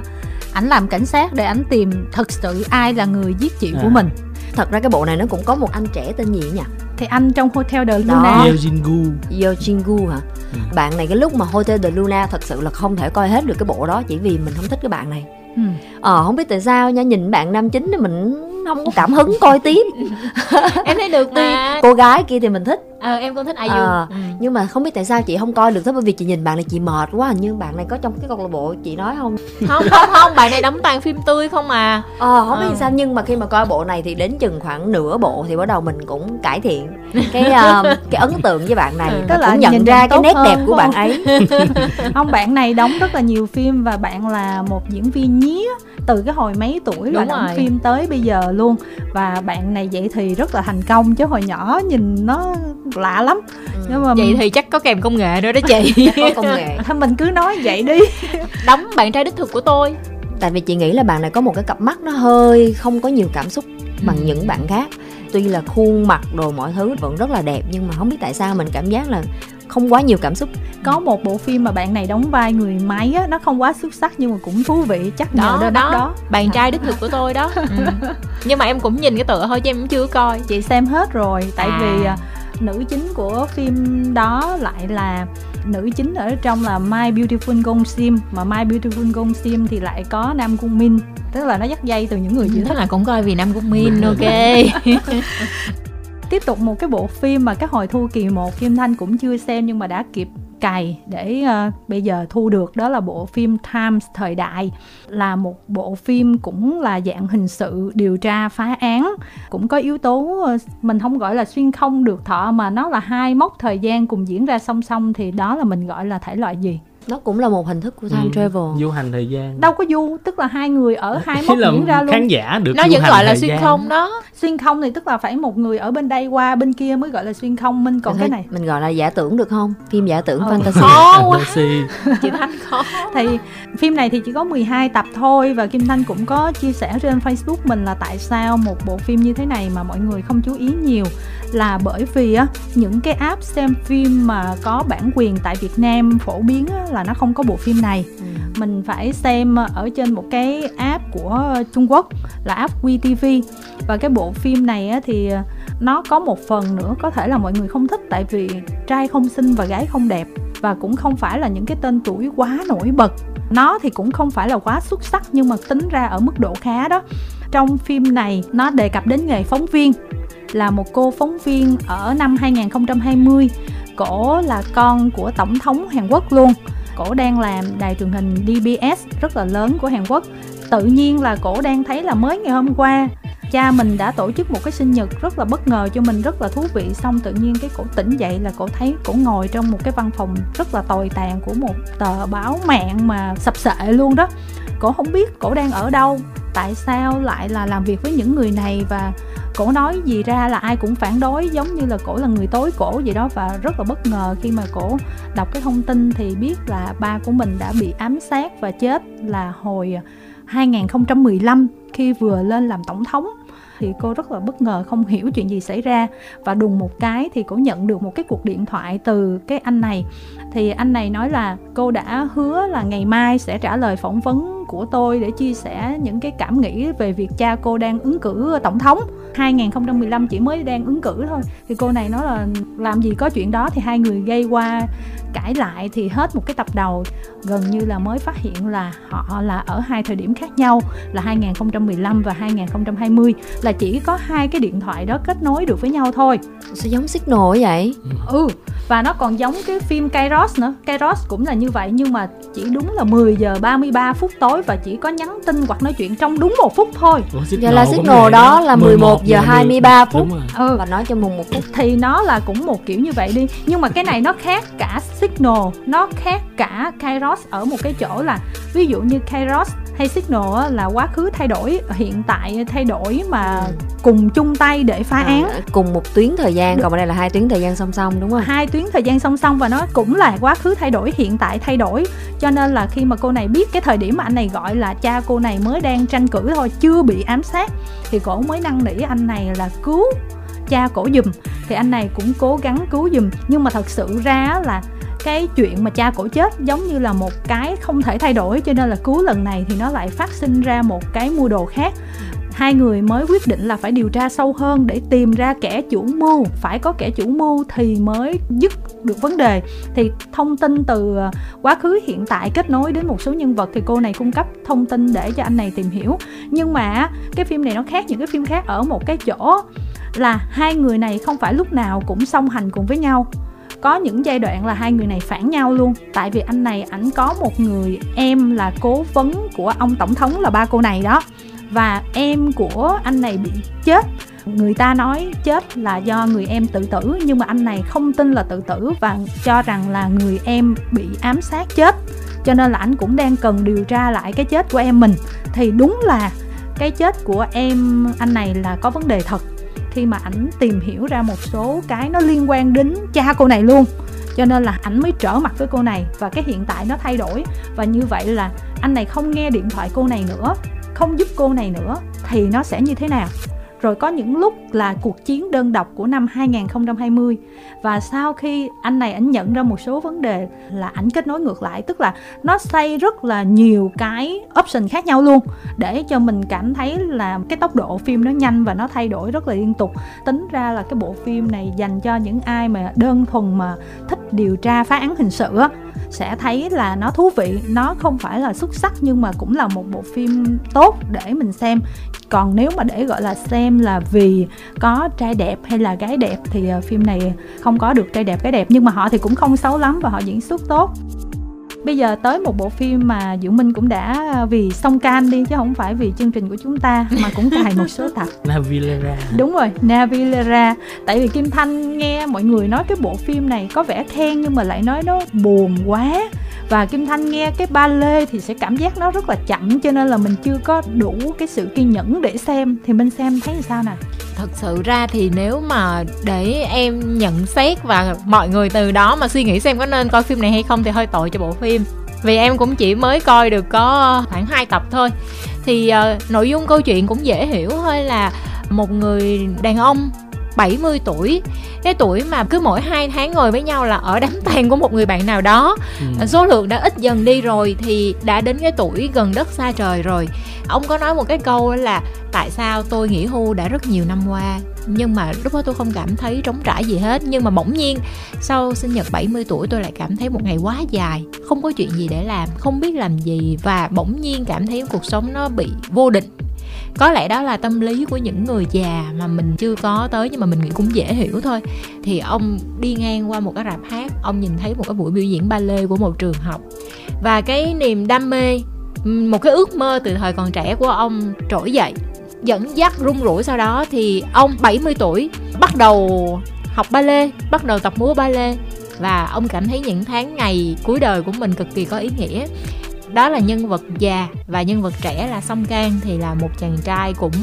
S1: ảnh làm cảnh sát để ảnh tìm thật sự ai là người giết chị à. của mình.
S4: Thật ra cái bộ này nó cũng có một anh trẻ tên gì nhỉ?
S1: Thì anh trong Hotel de Luna.
S3: Yeo Jingu
S4: Yeo Jingu hả? Ừ. bạn này cái lúc mà Hotel de Luna thật sự là không thể coi hết được cái bộ đó chỉ vì mình không thích cái bạn này. Ừ. ờ không biết tại sao nha nhìn bạn nam chính thì mình không có cảm hứng coi tiếp. [LAUGHS]
S2: Em thấy được mà.
S4: cô gái kia thì mình thích.
S2: Ờ em cũng thích ai ờ,
S4: ừ. nhưng mà không biết tại sao chị không coi được thế bởi vì chị nhìn bạn này chị mệt quá hình như bạn này có trong cái câu lạc bộ chị nói không?
S2: Không không không bạn này đóng toàn phim tươi không mà
S4: ờ không biết ừ. sao nhưng mà khi mà coi bộ này thì đến chừng khoảng nửa bộ thì bắt đầu mình cũng cải thiện cái uh, [LAUGHS] cái ấn tượng với bạn này ừ. tức là cũng nhận ra cái nét đẹp của bạn ấy. [LAUGHS]
S1: Không bạn này đóng rất là nhiều phim và bạn là một diễn viên nhí từ cái hồi mấy tuổi là đóng phim tới bây giờ luôn. Và bạn này vậy thì rất là thành công chứ hồi nhỏ nhìn nó lạ lắm.
S2: Ừ. nhưng mà vậy thì chắc có kèm công nghệ nữa đó chị. [LAUGHS]
S4: Có công nghệ. [LAUGHS]
S1: Thôi mình cứ nói vậy đi. [LAUGHS]
S2: Đóng bạn trai đích thực của tôi.
S4: Tại vì chị nghĩ là bạn này có một cái cặp mắt nó hơi không có nhiều cảm xúc bằng ừ. những bạn khác. Tuy là khuôn mặt đồ mọi thứ vẫn rất là đẹp nhưng mà không biết tại sao mình cảm giác là không quá nhiều cảm xúc.
S1: Có một bộ phim mà bạn này đóng vai người máy á nó không quá xuất sắc nhưng mà cũng thú vị chắc đó, nhờ đó. đó, đó.
S2: bạn trai đích thực của tôi đó. [LAUGHS] Ừ. nhưng mà em cũng nhìn cái tựa thôi chứ em chưa coi.
S1: Chị xem hết rồi tại à. vì nữ chính của phim đó lại là nữ chính ở trong là My Beautiful Gong Sim. Mà My Beautiful Gong Sim thì lại có Nam Cung Min tức là nó dắt dây từ những người chị
S2: thích. là cũng coi vì Nam Cung Min [LAUGHS] ok [LAUGHS]
S1: tiếp tục một cái bộ phim mà các hồi thu kỳ 1 Kim Thanh cũng chưa xem nhưng mà đã kịp cày để uh, bây giờ thu được đó là bộ phim Times thời đại. Là một bộ phim cũng là dạng hình sự điều tra phá án cũng có yếu tố uh, mình không gọi là xuyên không được thọ mà nó là hai mốc thời gian cùng diễn ra song song thì đó là mình gọi là thể loại gì?
S4: Nó cũng là một hình thức của time ừ, travel.
S3: du hành thời gian.
S1: Đâu có du tức là hai người ở hai mốc diễn ra luôn.
S3: khán giả được
S2: nó vẫn gọi là xuyên gian. không đó.
S1: Xuyên không thì tức là phải một người ở bên đây qua bên kia mới gọi là xuyên không. Minh còn mình cái này.
S4: mình gọi là giả tưởng được không? Phim giả tưởng
S2: ừ.
S4: fantasy.
S2: Khó quá. [LAUGHS] Chị thanh khó.
S1: Thì phim này thì chỉ có 12 tập thôi và kim thanh cũng có chia sẻ trên facebook mình là tại sao một bộ phim như thế này mà mọi người không chú ý nhiều. Là bởi vì á những cái app xem phim mà có bản quyền tại Việt Nam phổ biến á, là nó không có bộ phim này. Ừ. mình phải xem ở trên một cái app của Trung Quốc là app WeTV và cái bộ phim này á, thì nó có một phần nữa có thể là mọi người không thích tại vì trai không xinh và gái không đẹp. Và cũng không phải là những cái tên tuổi quá nổi bật. Nó thì cũng không phải là quá xuất sắc nhưng mà tính ra ở mức độ khá đó. Trong phim này nó đề cập đến nghề phóng viên. Là một cô phóng viên ở năm 2020 cổ là con của tổng thống Hàn Quốc luôn cổ đang làm đài truyền hình DBS rất là lớn của Hàn Quốc. Tự nhiên là cổ đang thấy là mới ngày hôm qua, cha mình đã tổ chức một cái sinh nhật rất là bất ngờ cho mình, rất là thú vị. Xong tự nhiên cái cổ tỉnh dậy là cổ thấy, cổ ngồi trong một cái văn phòng rất là tồi tàn của một tờ báo mạng mà sập sệ luôn đó. Cổ không biết cổ đang ở đâu, tại sao lại là làm việc với những người này và cổ nói gì ra là ai cũng phản đối, giống như là cổ là người tối cổ vậy đó. Và rất là bất ngờ khi mà cổ đọc cái thông tin thì biết là ba của mình đã bị ám sát và chết là hồi à, 2015 khi vừa lên làm tổng thống. Thì cô rất là bất ngờ không hiểu chuyện gì xảy ra. Và đùng một cái thì cô nhận được một cái cuộc điện thoại từ cái anh này thì anh này nói là cô đã hứa là ngày mai sẽ trả lời phỏng vấn của tôi để chia sẻ những cái cảm nghĩ về việc cha cô đang ứng cử tổng thống 2015 chỉ mới đang ứng cử thôi thì cô này nói là làm gì có chuyện đó thì hai người gây qua cãi lại thì hết một cái tập đầu gần như là mới phát hiện là họ là ở hai thời điểm khác nhau là 2015 và 2020 là chỉ có hai cái điện thoại đó kết nối được với nhau thôi.
S4: Sao giống signal vậy?
S1: Ừ và nó còn giống cái phim Kairos nữa. Kairos cũng là như vậy nhưng mà chỉ đúng là 10 giờ 33 phút tối và chỉ có nhắn tin hoặc nói chuyện trong đúng một phút thôi.
S3: Ủa,
S4: Giờ là signal đó là 11 giờ 23 phút.
S1: Ừ.
S4: Và nói cho mùng một phút.
S1: Thì nó là cũng một kiểu như vậy đi. Nhưng mà cái này nó khác cả signal nó khác cả kairos ở một cái chỗ là ví dụ như kairos hay signal là quá khứ thay đổi hiện tại thay đổi mà
S4: Ừ.
S1: cùng chung tay để phá án.
S4: À, cùng một tuyến thời gian còn ở đây là hai tuyến thời gian song song đúng không?
S1: Hai tuyến thời gian song song và nó cũng là quá khứ thay đổi hiện tại thay đổi. Cho nên là khi mà cô này biết cái thời điểm mà anh này gọi là cha cô này mới đang tranh cử thôi chưa bị ám sát thì cổ mới năn nỉ anh này là cứu cha cổ giùm. Thì anh này cũng cố gắng cứu giùm. Nhưng mà thật sự ra là cái chuyện mà cha cổ chết giống như là một cái không thể thay đổi, cho nên là cứu lần này thì nó lại phát sinh ra một cái mưu đồ khác. Hai người mới quyết định là phải điều tra sâu hơn để tìm ra kẻ chủ mưu. Phải có kẻ chủ mưu thì mới dứt được vấn đề. Thì thông tin từ ờ, quá khứ, hiện tại kết nối đến một số nhân vật thì cô này cung cấp thông tin để cho anh này tìm hiểu. Nhưng mà cái phim này nó khác những cái phim khác ở một cái chỗ là hai người này không phải lúc nào cũng song hành cùng với nhau có những giai đoạn là hai người này phản nhau luôn. Tại vì anh này, ảnh có một người em là cố vấn của ông tổng thống là ba cô này đó. Và em của anh này bị chết. Người ta nói chết là do người em tự tử, nhưng mà anh này không tin là tự tử và cho rằng là người em bị ám sát chết. Cho nên là anh cũng đang cần điều tra lại cái chết của em mình. Thì đúng là cái chết của em, anh này là có vấn đề thật khi mà ảnh tìm hiểu ra một số cái nó liên quan đến cha cô này luôn. Cho nên là ảnh mới trở mặt với cô này và cái hiện tại nó thay đổi. Và như vậy là anh này không nghe điện thoại cô này nữa, không giúp cô này nữa, thì nó sẽ như thế nào? Rồi có những lúc là cuộc chiến đơn độc của năm 2020 và sau khi anh này ảnh nhận ra một số vấn đề là ảnh kết nối ngược lại, tức là nó xây rất là nhiều cái option khác nhau luôn, để cho mình cảm thấy là cái tốc độ phim nó nhanh và nó thay đổi rất là liên tục. Tính ra là cái bộ phim này dành cho những ai mà đơn thuần mà thích điều tra phá án hình sự á sẽ thấy là nó thú vị. Nó không phải là xuất sắc nhưng mà cũng là một bộ phim tốt để mình xem. Còn nếu mà để gọi là xem là vì có trai đẹp hay là gái đẹp thì à, phim này không có được trai đẹp, gái đẹp. Nhưng mà họ thì cũng không xấu lắm và họ diễn xuất tốt bây giờ tới một bộ phim mà Diệu Minh cũng đã vì song can đi chứ không phải vì chương trình của chúng ta mà cũng cài một số tập. [LAUGHS]
S3: Navilera
S1: đúng rồi Navilera tại vì Kim Thanh nghe mọi người nói cái bộ phim này có vẻ khen nhưng mà lại nói nó buồn quá và Kim Thanh nghe cái ba lê thì sẽ cảm giác nó rất là chậm cho nên là mình chưa có đủ cái sự kiên nhẫn để xem. Thì mình xem thấy sao nè?
S2: Thật sự ra thì nếu mà để em nhận xét và mọi người từ đó mà suy nghĩ xem có nên coi phim này hay không thì hơi tội cho bộ phim. Vì em cũng chỉ mới coi được có khoảng 2 tập thôi. Thì uh, nội dung câu chuyện cũng dễ hiểu thôi là một người đàn ông 70 tuổi. Cái tuổi mà cứ mỗi hai tháng ngồi với nhau là ở đám [LAUGHS] tang của một người bạn nào đó.
S3: Ừ.
S2: số lượng đã ít dần đi rồi thì đã đến cái tuổi gần đất xa trời rồi. Ông có nói một cái câu là tại sao tôi nghỉ hưu đã rất nhiều năm qua nhưng mà lúc đó tôi không cảm thấy trống trải gì hết. Nhưng mà bỗng nhiên sau sinh nhật 70 tuổi tôi lại cảm thấy một ngày quá dài không có chuyện gì để làm không biết làm gì và bỗng nhiên cảm thấy cuộc sống nó bị vô định có lẽ đó là tâm lý của những người già mà mình chưa có tới nhưng mà mình nghĩ cũng dễ hiểu thôi. Thì ông đi ngang qua một cái rạp hát, ông nhìn thấy một cái buổi biểu diễn ba lê của một trường học. Và cái niềm đam mê, một cái ước mơ từ thời còn trẻ của ông trỗi dậy, dẫn dắt rung rủi sau đó thì ông 70 tuổi bắt đầu học ba lê bắt đầu tập múa ba lê và ông cảm thấy những tháng ngày cuối đời của mình cực kỳ có ý nghĩa đó là nhân vật già và nhân vật trẻ là song can thì là một chàng trai cũng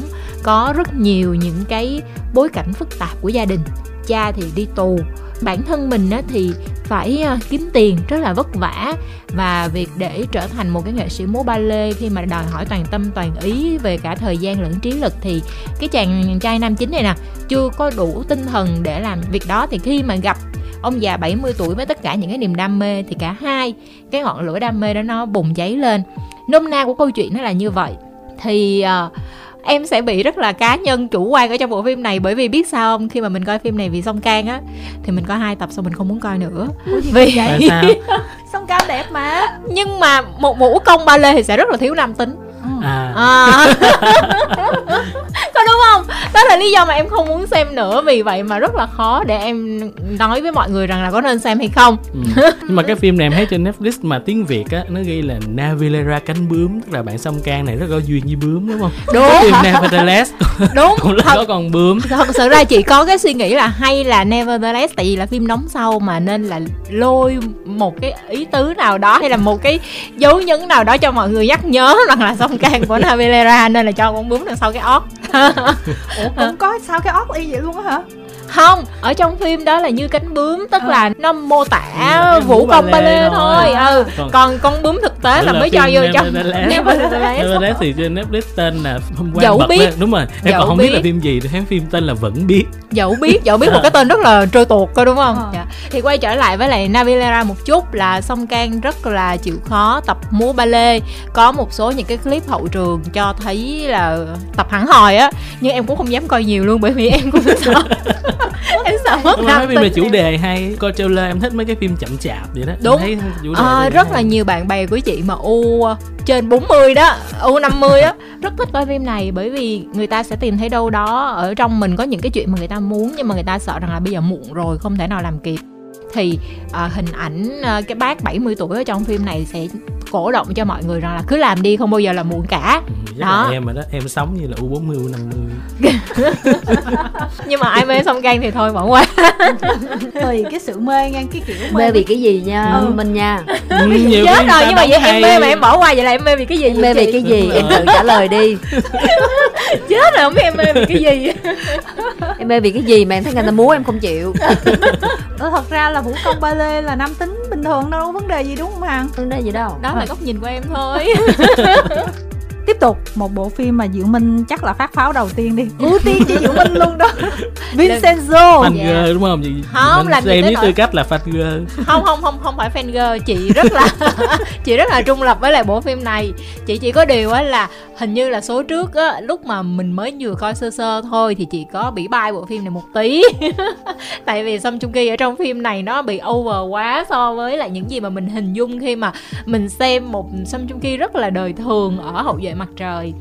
S2: có rất nhiều những cái bối cảnh phức tạp của gia đình. Cha thì đi tù. Bản thân mình thì phải ờ, kiếm tiền rất là vất vả và việc để trở thành một cái nghệ sĩ múa ba lê khi mà đòi hỏi toàn tâm toàn ý về cả thời gian lẫn trí lực thì cái chàng trai nam chính này nè, chưa có đủ tinh thần để làm việc đó. Thì khi mà gặp ông già 70 tuổi với tất cả những cái niềm đam mê thì cả hai cái ngọn lửa đam mê đó nó bùng cháy lên. Nôm na của câu chuyện nó là như vậy. Thì uh, em sẽ bị rất là cá nhân chủ quan ở trong bộ phim này bởi vì biết sao không? Khi mà mình coi phim này vì song can á thì mình coi hai tập xong mình không muốn coi nữa. Vì
S3: Tại sao? [LAUGHS]
S1: song can đẹp mà.
S2: Nhưng mà một vũ công ba lê thì sẽ rất là thiếu nam tính.
S3: À,
S2: à. [LAUGHS] [LAUGHS] có đúng không? Đó là lý do mà em không muốn xem nữa. Vì vậy mà rất là khó để em nói với mọi người rằng là có nên xem hay không.
S3: Ừ. nhưng mà cái phim này em thấy trên Netflix mà tiếng Việt á nó ghi là Navilera cánh bướm. Tức là bạn song can này rất có duyên với bướm đúng không?
S2: Đúng.
S3: Phim Nevertheless. [LAUGHS]
S2: Đúng.
S3: Cũng là có con bướm.
S2: Thật sự ra chị có cái suy nghĩ là hay là Nevertheless tại vì là phim đóng sau mà nên là lôi một cái ý tứ nào đó hay là một cái dấu nhấn nào đó cho mọi người nhắc nhớ rằng là song can của Navilera nên là cho con bướm đằng sau cái ót [LAUGHS]
S1: ủa cũng có sao cái ót y vậy luôn á hả?
S2: Không ở trong phim đó là như cánh bướm tức à. là nó mô tả ừ, vũ công ba lê thôi. ừ còn, còn con bướm thực tế là, là mới cho vô trong. [LAUGHS]
S3: Nevertheless. Thì trên Netflix tên là hôm qua dẫu biết. đúng rồi. Em dẫu còn không biết. biết. là phim gì thì thấy phim tên là vẫn biết.
S2: Dẫu biết dẫu biết một cái tên rất là trôi tuột coi đúng không? À. dạ. thì quay trở lại với lại Navilera một chút là song can rất là chịu khó tập múa ba lê có một số những cái clip hậu trường cho thấy là tập hẳn hòi á nhưng em cũng không dám coi nhiều luôn bởi vì em cũng sợ. [LAUGHS] Em sợ mất
S3: mấy phim này chủ đề hay coi trailer em thích mấy cái phim chậm chạp vậy đó.
S2: Đúng. thấy chủ đề à, rất hay. là nhiều bạn bè của chị mà u trên 40 đó u 50 á. Rất thích coi phim này bởi vì người ta sẽ tìm thấy đâu đó ở trong mình có những cái chuyện mà người ta muốn nhưng mà người ta sợ rằng là bây giờ muộn rồi không thể nào làm kịp. Thì à, hình ảnh à, cái bác 70 tuổi ở trong phim này sẽ cổ động cho mọi người rằng là cứ làm đi không bao giờ là muộn cả.
S3: Ừ, đó. em mà đó em sống như là u 40 u 50 [LAUGHS]
S2: nhưng mà ai mê song gan thì thôi bỏ qua. [LAUGHS]
S1: Tùy cái sự mê ngang cái kiểu
S4: mê, mê vì cái gì nha ừ. mình nha? [LAUGHS]
S2: Ừ, chết rồi nhưng mà vậy hay. em mê mà em bỏ qua vậy là em mê vì cái gì
S4: em mê vì cái gì? Em tự trả lời đi.
S2: Chết rồi không biết em mê vì cái gì.
S4: Em mê vì cái gì mà em thấy người ta muốn em không chịu.
S1: Thật ra là vũ công ba lê là nam tính bình thường đâu có vấn đề gì đúng không hằng?
S4: Vấn đề gì đâu.
S2: Đó là góc nhìn của em thôi. [LAUGHS]
S1: tiếp tục một bộ phim mà diệu minh chắc là phát pháo đầu tiên đi. [LAUGHS] Ưu tiên cho diệu minh luôn đó. [LAUGHS] Vincenzo.
S3: Fan yeah. girl đúng không? Chị
S2: không làm
S3: xem với tư cách là fan girl.
S2: Không không không không phải fan girl. Chị rất là [LAUGHS] chị rất là trung lập với lại bộ phim này. Chị chỉ có điều á là hình như là số trước á lúc mà mình mới vừa coi sơ sơ thôi thì chị có bị bay bộ phim này một tí. Tại vì Song Joong Ki ở trong phim này nó bị over quá so với lại những gì mà mình hình dung khi mà mình xem một Song Joong Ki rất là đời thường ở hậu duệ mặt trời.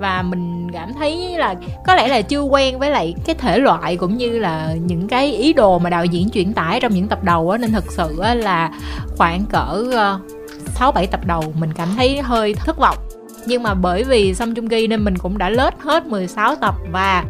S2: Và mình cảm thấy là có lẽ là chưa quen với lại cái thể loại cũng như là những cái ý đồ mà đạo diễn chuyển tải trong những tập đầu á. Nên thực sự á là khoảng cỡ ờ, sáu bảy tập đầu mình cảm thấy hơi thất vọng. Nhưng mà bởi vì Song Chung Ki nên mình cũng đã lết hết 16 tập và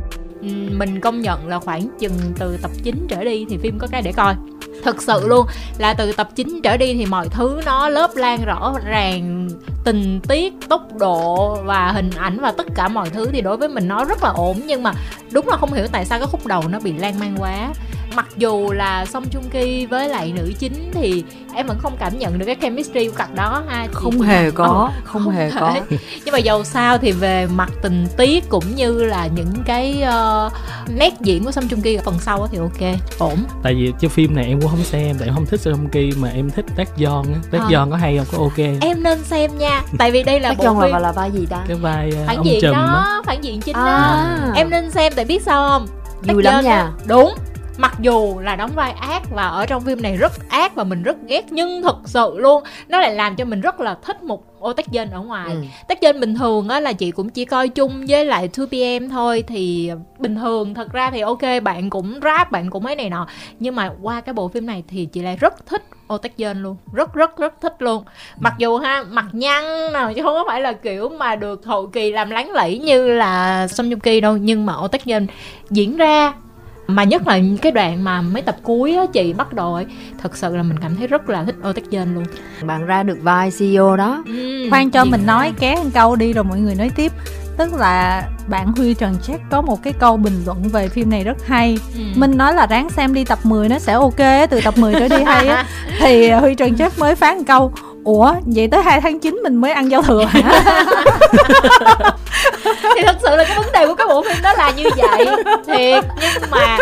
S2: mình công nhận là khoảng chừng từ tập 9 trở đi thì phim có cái để coi thực sự luôn. Là từ tập 9 trở đi thì mọi thứ nó lớp lan rõ ràng, tình tiết, tốc độ và hình ảnh và tất cả mọi thứ thì đối với mình nó rất là ổn. Nhưng mà đúng là không hiểu tại sao cái khúc đầu nó bị lan man quá mặc dù là song chung ki với lại nữ chính thì em vẫn không cảm nhận được cái chemistry của cặp đó. Ha
S4: chị không hề có ừ, không, không hề thể. có. [LAUGHS]
S2: Nhưng mà dầu sao thì về mặt tình tiết cũng như là những cái uh, nét diễn của song chung ki phần sau thì ok ổn.
S3: Tại vì cái phim này em cũng không xem tại em không thích song ki mà em thích tác Yeon á. Tác Yeon có hay không? Có ok.
S2: Em nên xem nha tại vì đây là
S4: tác
S2: bộ phim
S4: là, là vai gì ta?
S3: Cái vai uh,
S2: phản
S3: ông
S2: diện
S3: trùm
S2: đó á. phản diện chính à. đó. Em nên xem tại biết sao không?
S4: Vui lắm nha.
S2: đúng mặc dù là đóng vai ác và ở trong phim này rất ác và mình rất ghét nhưng thật sự luôn nó lại làm cho mình rất là thích một ô tách dân ở ngoài. Ừ. tách dân bình thường á là chị cũng chỉ coi chung với lại 2pm thôi thì bình thường thật ra thì ok bạn cũng rap bạn cũng mấy này nọ. Nhưng mà qua cái bộ phim này thì chị lại rất thích ô tách dân luôn rất rất rất thích luôn. Mặc dù ha mặt nhăn nào chứ không có phải là kiểu mà được hậu kỳ làm láng lẫy như là Song Joong Ki đâu nhưng mà ô tách dân diễn ra mà nhất là cái đoạn mà mấy tập cuối á chị bắt đầu ấy thật sự là mình cảm thấy rất là thích Otejen luôn.
S4: Bạn ra được vai CEO đó.
S1: Ừ, khoan cho mình nói ké một câu đi rồi mọi người nói tiếp. Tức là bạn Huy Trần Jack có một cái câu bình luận về phim này rất hay. Ừ. Minh nói là ráng xem đi tập 10 nó sẽ ok từ tập 10 trở đi hay á. [LAUGHS] Thì Huy Trần Jack mới phán một câu ủa vậy tới 2 tháng 9 mình mới ăn giao thừa hả [LAUGHS]
S2: thì thật sự là cái vấn đề của cái bộ phim đó là như vậy. Thiệt nhưng mà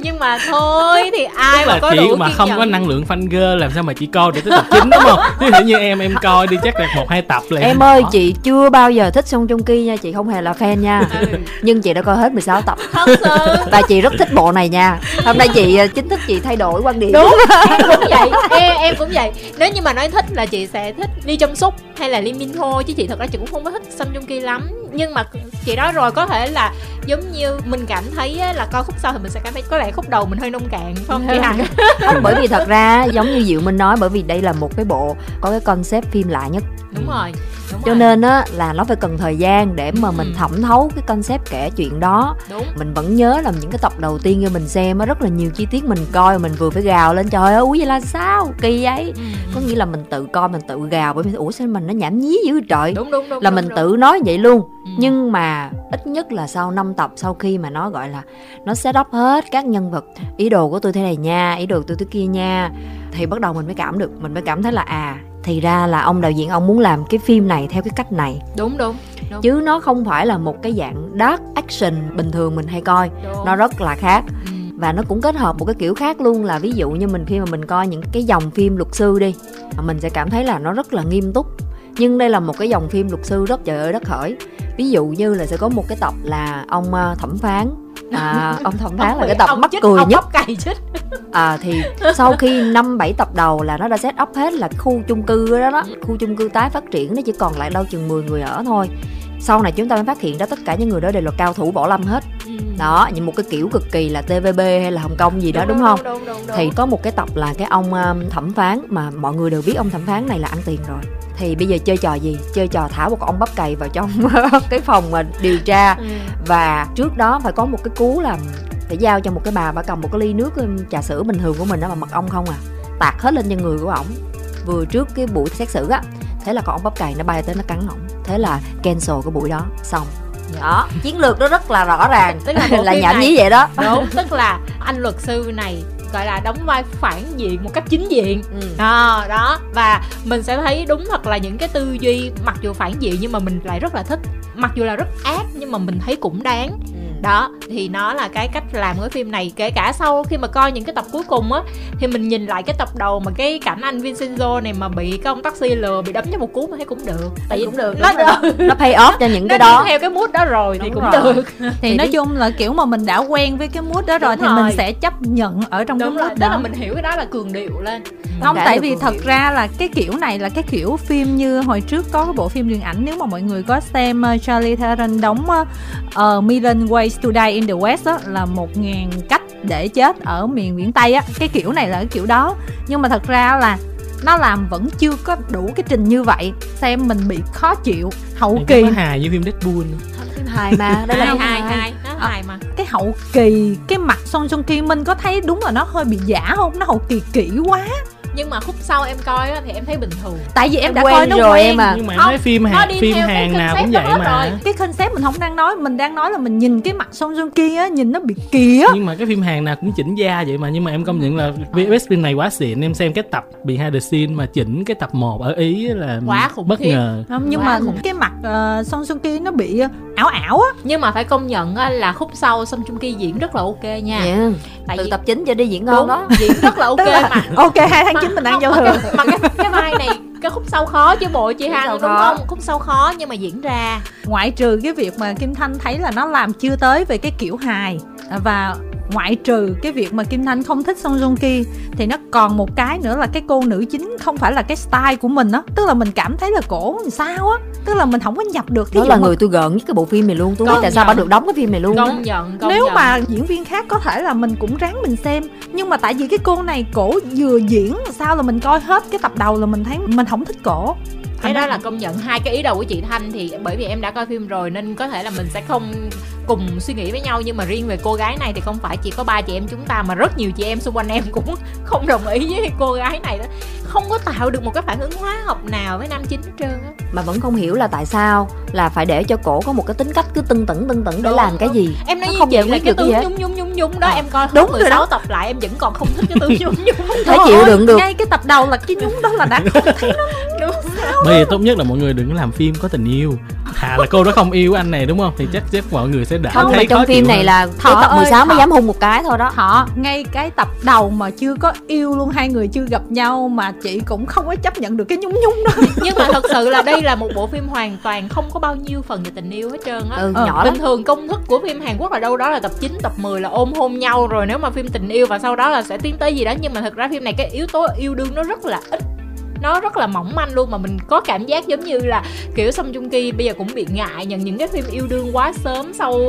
S2: nhưng mà thôi thì ai mà có
S3: chị
S2: đủ
S3: mà không nhận. có năng lượng fan girl làm sao mà chị coi được tới tập 9 đúng không? Ví dụ như em em coi đi chắc là một hai tập là
S4: em ơi chị chưa bao giờ thích Song Joong Ki nha chị không hề là fan nha. Ừ. nhưng chị đã coi hết 16 tập.
S2: Thật sự.
S4: Và chị rất thích bộ này nha. Hôm nay chị ờ, chính thức chị thay đổi quan điểm.
S2: Đúng em cũng vậy em, em cũng vậy. Nếu như mà nói thích là chị sẽ thích Lee Jong Suk hay là Lee Min Ho chứ chị thật ra chị cũng không có thích Song Joong Ki lắm nhưng mà chị nói rồi có thể là giống như mình cảm thấy là coi khúc sau thì mình sẽ cảm thấy có lẽ khúc đầu mình hơi nông cạn không chị hằng [LAUGHS]
S4: bởi vì thật ra giống như diệu minh nói bởi vì đây là một cái bộ có cái concept phim lạ nhất.
S2: Đúng rồi đúng
S4: cho
S2: rồi.
S4: nên á là nó phải cần thời gian để mà mình
S2: Ừ.
S4: thẩm thấu cái concept kể chuyện đó.
S2: Đúng.
S4: Mình vẫn nhớ là những cái tập đầu tiên khi mình xem á rất là nhiều chi tiết mình coi mình vừa phải gào lên trời ơi úi vậy là sao? Kỳ vậy.
S2: Ừ.
S4: có nghĩa là mình tự coi mình tự gào bởi vì ủa sao mình nó nhảm nhí dữ trời?
S2: Đúng đúng đúng
S4: là
S2: đúng,
S4: mình
S2: đúng.
S4: tự nói vậy luôn
S2: Ừ.
S4: nhưng mà ít nhất là sau 5 tập sau khi mà nó gọi là nó set up hết các nhân vật ý đồ của tôi thế này nha ý đồ của tôi thế kia nha thì bắt đầu mình mới cảm được mình mới cảm thấy là à thì ra là ông đạo diễn ông muốn làm cái phim này theo cái cách này
S2: đúng đúng đúng
S4: chứ nó không phải là một cái dạng dark action bình thường mình hay coi
S2: đúng.
S4: nó rất là khác
S2: Ừ.
S4: và nó cũng kết hợp một cái kiểu khác luôn là ví dụ như mình khi mà mình coi những cái dòng phim luật sư đi mình sẽ cảm thấy là nó rất là nghiêm túc nhưng đây là một cái dòng phim luật sư rất trời ơi đất khởi ví dụ như là sẽ có một cái tập là ông ờ, thẩm phán. À, [LAUGHS] ông thẩm phán là cái tập
S2: Ông
S4: mắc cười
S2: ông
S4: nhất.
S2: cày chích. [LAUGHS]
S4: À, thì sau khi năm bảy tập đầu là nó đã set up hết là khu chung cư đó đó. Khu chung cư tái phát triển nó chỉ còn lại đâu chừng 10 người ở thôi sau này chúng ta mới phát hiện ra tất cả những người đó đều là cao thủ võ lâm hết.
S2: Ừ.
S4: đó như một cái kiểu cực kỳ là tvb hay là hồng kông gì đó đúng, không?
S2: đúng, đúng, đúng.
S4: thì có một cái tập là cái ông um, thẩm phán mà mọi người đều biết ông thẩm phán này là ăn tiền rồi. Thì bây giờ chơi trò gì? Chơi trò thả một ông bắp cày vào trong [LAUGHS] cái phòng mà điều tra.
S2: Ừ.
S4: và trước đó phải có một cái cú là phải giao cho một cái bà bà cầm một cái ly nước um, trà sữa bình thường của mình đó mà mật ong không à. Tạt hết lên trên người của ổng. Vừa trước cái buổi xét xử á thế là con ong bắp cày nó bay tới nó cắn ổng thế là cancel cái buổi đó xong. Đó chiến lược nó rất là rõ ràng.
S2: Tức là [LAUGHS]
S4: là nhảm nhí vậy đó.
S2: Đúng [LAUGHS] tức là anh luật sư này gọi là đóng vai phản diện một cách chính diện.
S4: Ừ.
S2: đó đó. Và mình sẽ thấy đúng thật là những cái tư duy mặc dù phản diện nhưng mà mình lại rất là thích. Mặc dù là rất ác nhưng mà mình thấy cũng đáng. Đó thì nó là cái cách làm cái phim này. Kể cả sau khi mà coi những cái tập cuối cùng á thì mình nhìn lại cái tập đầu mà cái cảnh anh Vincenzo này mà bị cái ông taxi lừa bị đấm cho một cú mà thấy cũng được. Tại vì
S4: cũng được
S2: nó được [LAUGHS]
S4: nó pay off cho những
S2: nó
S4: cái đó.
S2: theo cái mood đó rồi thì cũng
S4: rồi.
S2: được. [LAUGHS]
S1: Thì,
S4: Thì
S1: nói
S4: đi-
S1: chung là kiểu mà mình đã quen với cái mood đó rồi
S2: Đúng
S1: thì mình sẽ chấp nhận ở trong
S2: đúng
S1: cái mood
S2: là
S1: đó.
S2: mình hiểu cái đó là cường điệu lên.
S1: Không tại vì thật
S4: điệu.
S1: ra là cái kiểu này là cái kiểu phim như hồi trước có cái bộ phim điện ảnh nếu mà mọi người có xem uh, Charlie Theron đóng uh, uh, Million Ways to Die in the West đó, là một ngàn cách để chết ở miền biển Tây á. Cái kiểu này là cái kiểu đó. Nhưng mà thật ra là nó làm vẫn chưa có đủ cái trình như vậy. Xem mình bị khó chịu hậu
S3: Thì
S1: kỳ.
S3: có hài như phim Deadpool
S4: phim hài mà đây là
S2: hai
S4: hài.
S2: hai nó
S1: À,
S2: hài mà.
S1: Cái hậu kỳ cái mặt Song Joong Ki Minh có thấy đúng là nó hơi bị giả không? Nó hậu kỳ kỹ quá
S2: nhưng mà khúc sau em coi á, thì em thấy bình thường.
S1: Tại vì em,
S4: Em
S1: đã
S4: quen
S1: coi nó
S4: rồi.
S1: quen
S4: em à.
S3: nhưng mà em thấy phim hàng
S2: đi
S3: phim hàng nào cũng vậy mà.
S2: rồi.
S1: cái concept mình không đang nói mình đang nói là mình nhìn cái mặt Song Joong Ki á nhìn nó bị kìa
S3: nhưng mà cái phim hàng nào cũng chỉnh da vậy mà. Nhưng mà em công nhận là VFX phim này quá xịn. Em xem cái tập behind the scene mà chỉnh cái tập 1 ở ý là
S2: Quá khủng
S3: bất
S2: khiếp.
S3: ngờ.
S1: Không nhưng
S2: Quá
S1: mà
S2: khủng.
S1: cái mặt uh, Song Joong Ki nó bị ờ, ảo ảo á.
S2: Nhưng mà phải công nhận á, là khúc sau Song Joong Ki diễn rất là ok nha.
S4: Dạ.
S2: tại
S4: từ
S2: vì
S4: tập 9 cho đi diễn ngon đó.
S2: diễn rất là ok mà. [LAUGHS]
S1: Ok hai tháng chín mình ăn
S2: không,
S1: giao
S2: mà
S1: thừa
S2: cái, mà cái, cái vai này cái khúc sau khó chứ bộ chị Hằng đúng
S4: khó.
S2: không? Khúc sau khó nhưng mà diễn ra.
S1: Ngoại trừ cái việc mà Kim Thanh thấy là nó làm chưa tới về cái kiểu hài và ngoại trừ cái việc mà Kim Thanh không thích Song Joong Ki thì nó còn một cái nữa là cái cô nữ chính không phải là cái style của mình á. Tức là mình cảm thấy là cổ làm sao á. Tức là mình không có nhập được cái
S4: đó là
S1: mà
S4: người tôi gợn nhất cái bộ phim này luôn. Tôi tại sao bà được đóng cái phim này luôn á.
S2: Công nhận công
S1: nếu
S2: nhận.
S1: mà diễn viên khác có thể là mình cũng ráng mình xem. Nhưng mà tại vì cái cô này cổ vừa diễn sao là mình coi hết cái tập đầu là mình thấy mình không thích cổ.
S2: Cái
S1: Thành
S2: đó
S1: ra-
S2: là công nhận hai cái ý đầu của chị Thanh thì bởi vì em đã coi phim rồi nên có thể là mình sẽ không cùng suy nghĩ với nhau nhưng mà riêng về cô gái này thì không phải chỉ có ba chị em chúng ta mà rất nhiều chị em xung quanh em cũng [LAUGHS] không đồng ý với cô gái này đó không có tạo được một cái phản ứng hóa học nào với nam chính hết trơn á
S4: mà vẫn không hiểu là tại sao là phải để cho cổ có một cái tính cách cứ tưng tửng tưng tửng để
S2: Đúng,
S4: làm cái gì
S2: em nói
S4: Nó không giải quyết được cái gì hết.
S2: nhung nhung nhung nhung đó
S4: Ờ.
S2: em coi
S1: Đúng
S2: hết
S1: rồi
S2: 16
S1: đó.
S2: tập lại em vẫn còn không thích cái tướng [LAUGHS] nhung nhung
S4: Thấy chịu đựng được.
S1: ngay cái tập đầu là cái nhúng đó là đã không thấy nó
S3: bởi vì tốt nhất là mọi người đừng có làm phim có tình yêu. Thà là cô đó không yêu anh này đúng không? Thì chắc chắc mọi người sẽ đã
S4: không mà
S3: thấy
S4: trong phim này
S3: hơn.
S4: là
S1: Thọ
S4: tập
S1: ơi,
S4: 16 mới
S1: Thọ.
S4: dám hôn một cái thôi đó.
S1: Họ ngay cái tập đầu mà chưa có yêu luôn hai người chưa gặp nhau mà chị cũng không có chấp nhận được cái nhúng nhúng đó. [LAUGHS]
S2: Nhưng mà thật sự là đây là một bộ phim hoàn toàn không có bao nhiêu phần về tình yêu hết trơn á.
S4: Ừ,
S1: Ờ,
S4: nhỏ lắm.
S2: bình thường công thức của phim Hàn Quốc là đâu đó là tập 9, tập 10 là ôm hôn nhau rồi nếu mà phim tình yêu và sau đó là sẽ tiến tới gì đó. Nhưng mà thật ra phim này cái yếu tố yêu đương nó rất là ít nó rất là mỏng manh luôn mà mình có cảm giác giống như là kiểu Song Joong Ki bây giờ cũng bị ngại nhận những cái phim yêu đương quá sớm sau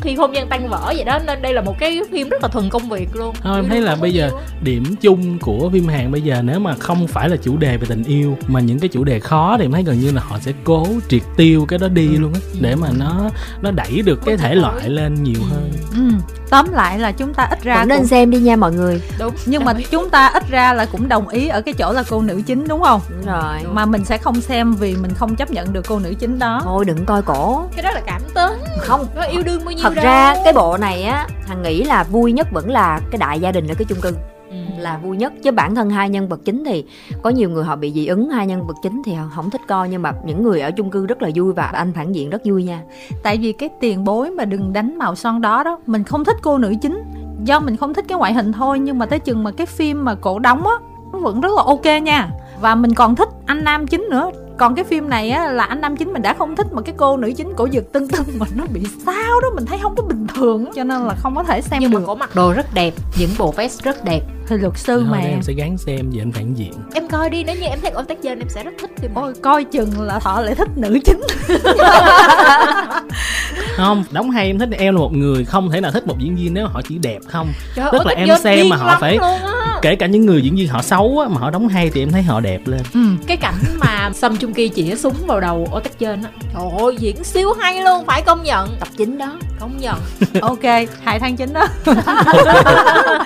S2: khi hôn nhân tan vỡ vậy đó. Nên đây là một cái phim rất là thuần công việc luôn.
S3: Thôi em thấy là bây giờ điểm chung của phim Hàn bây giờ nếu mà không phải là chủ đề về tình yêu mà những cái chủ đề khó thì em thấy gần như là họ sẽ cố triệt tiêu cái đó đi luôn á để mà nó nó đẩy được cái thể loại lên nhiều hơn.
S1: Ừ. tóm lại là chúng ta ít ra
S4: Vẫn nên
S1: cũng...
S4: xem đi nha mọi người.
S2: Đúng
S1: nhưng mà chúng ta ít ra là cũng đồng ý ở cái chỗ là cô nữ chính đúng không?
S4: Đúng rồi.
S1: Mà mình sẽ không xem vì mình không chấp nhận được cô nữ chính đó.
S4: Thôi đừng coi cổ.
S2: Cái đó là cảm tính.
S4: Không.
S2: Nó yêu đương bao nhiêu
S4: thật
S2: đâu.
S4: ra cái bộ này á thằng nghĩ là vui nhất vẫn là cái đại gia đình ở cái chung cư. Là vui nhất. Chứ bản thân hai nhân vật chính thì có nhiều người họ bị dị ứng hai nhân vật chính thì họ không thích coi nhưng mà những người ở chung cư rất là vui và anh phản diện rất vui nha.
S1: Tại vì cái tiền bối mà đừng đánh màu son đó đó mình không thích cô nữ chính. Do mình không thích cái ngoại hình thôi nhưng mà tới chừng mà cái phim mà cổ đóng á nó vẫn rất là ok nha. Và mình còn thích anh nam chính nữa. Còn cái phim này á là anh nam chính mình đã không thích mà cái cô nữ chính cổ giật tưng tưng [LAUGHS] mà nó bị sao đó mình thấy không có bình thường cho nên là không có thể xem
S2: nhưng
S1: được.
S2: mà cổ mặc đồ rất đẹp những bộ vest rất đẹp
S1: thì luật sư
S3: Thôi
S1: mà.
S3: em sẽ gắng xem về anh phản diện.
S2: Em coi đi nếu như em thấy ổn tác dân em sẽ rất thích phim này.
S1: Ôi coi chừng là họ lại thích nữ chính. [LAUGHS]
S3: Không đóng hay em thích em là một người không thể nào thích một diễn viên nếu họ chỉ đẹp không.
S2: Trời
S3: Tức là em xem mà họ phải- kể cả những người diễn viên họ xấu á, mà họ đóng hay thì em thấy họ đẹp lên.
S1: Ừ.
S2: cái cảnh mà Sâm Chung Ki chĩa súng vào đầu ô tách trên á. Trời ơi diễn siêu hay luôn phải công nhận.
S4: Tập chính đó.
S2: Công nhận.
S1: Ok hai tháng chín đó [LAUGHS] [LAUGHS]